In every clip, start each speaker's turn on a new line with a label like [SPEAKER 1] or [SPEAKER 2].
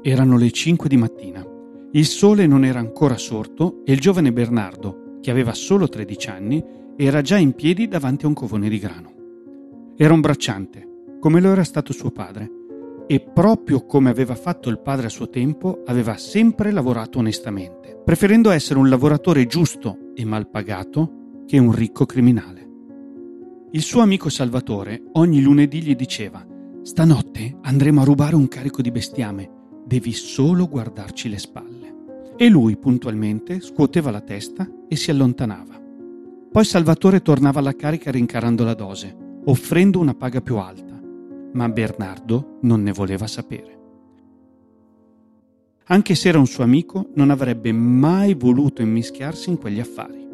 [SPEAKER 1] Erano le 5 di mattina. Il sole non era ancora sorto e il giovane Bernardo, che aveva solo 13 anni, era già in piedi davanti a un covone di grano. Era un bracciante, come lo era stato suo padre, e proprio come aveva fatto il padre a suo tempo, aveva sempre lavorato onestamente, preferendo essere un lavoratore giusto e mal pagato che un ricco criminale. Il suo amico Salvatore ogni lunedì gli diceva Stanotte andremo a rubare un carico di bestiame devi solo guardarci le spalle. E lui puntualmente scuoteva la testa e si allontanava. Poi Salvatore tornava alla carica rincarando la dose, offrendo una paga più alta, ma Bernardo non ne voleva sapere. Anche se era un suo amico, non avrebbe mai voluto immischiarsi in quegli affari.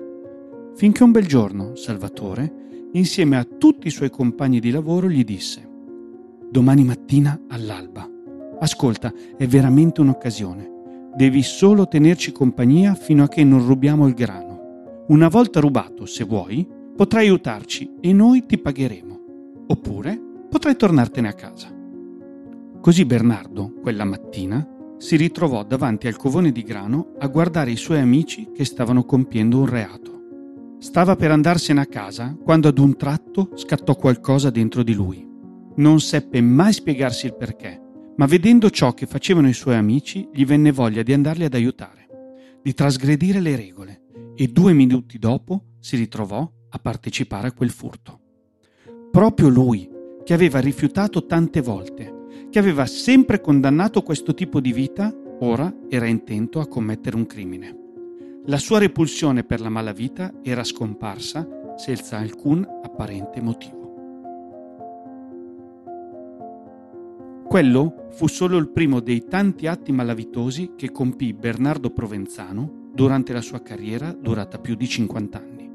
[SPEAKER 1] Finché un bel giorno Salvatore, insieme a tutti i suoi compagni di lavoro, gli disse Domani mattina all'alba Ascolta, è veramente un'occasione. Devi solo tenerci compagnia fino a che non rubiamo il grano. Una volta rubato, se vuoi, potrai aiutarci e noi ti pagheremo. Oppure potrai tornartene a casa. Così Bernardo, quella mattina, si ritrovò davanti al covone di grano a guardare i suoi amici che stavano compiendo un reato. Stava per andarsene a casa quando ad un tratto scattò qualcosa dentro di lui. Non seppe mai spiegarsi il perché, ma vedendo ciò che facevano i suoi amici gli venne voglia di andarli ad aiutare, di trasgredire le regole e due minuti dopo si ritrovò a partecipare a quel furto. Proprio lui, che aveva rifiutato tante volte, che aveva sempre condannato questo tipo di vita, ora era intento a commettere un crimine. La sua repulsione per la malavita era scomparsa senza alcun apparente motivo. Quello fu solo il primo dei tanti atti malavitosi che compì Bernardo Provenzano durante la sua carriera durata più di 50 anni.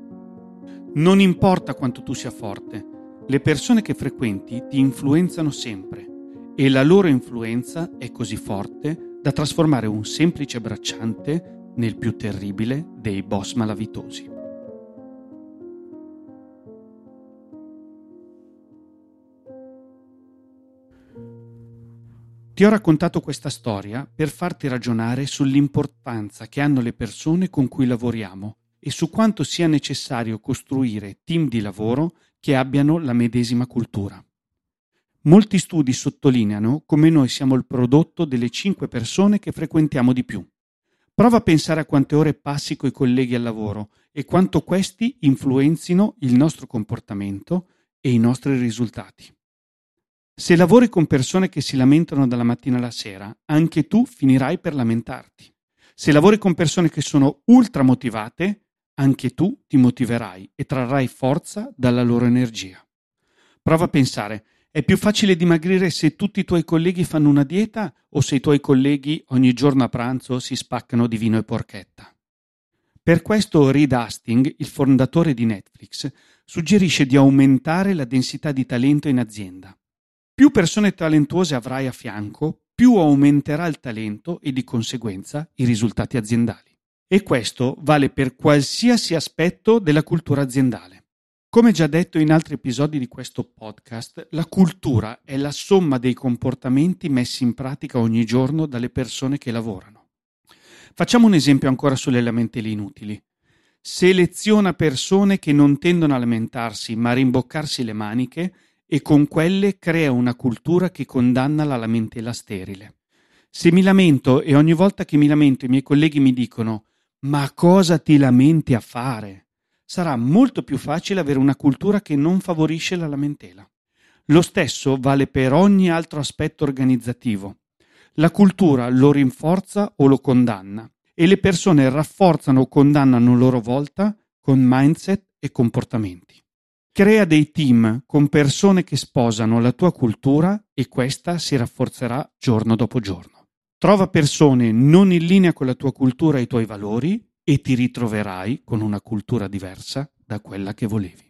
[SPEAKER 1] Non importa quanto tu sia forte, le persone che frequenti ti influenzano sempre e la loro influenza è così forte da trasformare un semplice bracciante nel più terribile dei boss malavitosi. Ti ho raccontato questa storia per farti ragionare sull'importanza che hanno le persone con cui lavoriamo e su quanto sia necessario costruire team di lavoro che abbiano la medesima cultura. Molti studi sottolineano come noi siamo il prodotto delle cinque persone che frequentiamo di più. Prova a pensare a quante ore passi coi colleghi al lavoro e quanto questi influenzino il nostro comportamento e i nostri risultati. Se lavori con persone che si lamentano dalla mattina alla sera, anche tu finirai per lamentarti. Se lavori con persone che sono ultra motivate, anche tu ti motiverai e trarrai forza dalla loro energia. Prova a pensare, è più facile dimagrire se tutti i tuoi colleghi fanno una dieta o se i tuoi colleghi ogni giorno a pranzo si spaccano di vino e porchetta? Per questo Reed Hastings, il fondatore di Netflix, suggerisce di aumentare la densità di talento in azienda. Più persone talentuose avrai a fianco, più aumenterà il talento e di conseguenza i risultati aziendali. E questo vale per qualsiasi aspetto della cultura aziendale. Come già detto in altri episodi di questo podcast, la cultura è la somma dei comportamenti messi in pratica ogni giorno dalle persone che lavorano. Facciamo un esempio ancora sulle lamentele inutili. Seleziona persone che non tendono a lamentarsi ma a rimboccarsi le maniche e con quelle crea una cultura che condanna la lamentela sterile. Se mi lamento e ogni volta che mi lamento i miei colleghi mi dicono ma cosa ti lamenti a fare? Sarà molto più facile avere una cultura che non favorisce la lamentela. Lo stesso vale per ogni altro aspetto organizzativo. La cultura lo rinforza o lo condanna e le persone rafforzano o condannano a loro volta con mindset e comportamenti. Crea dei team con persone che sposano la tua cultura e questa si rafforzerà giorno dopo giorno. Trova persone non in linea con la tua cultura e i tuoi valori e ti ritroverai con una cultura diversa da quella che volevi.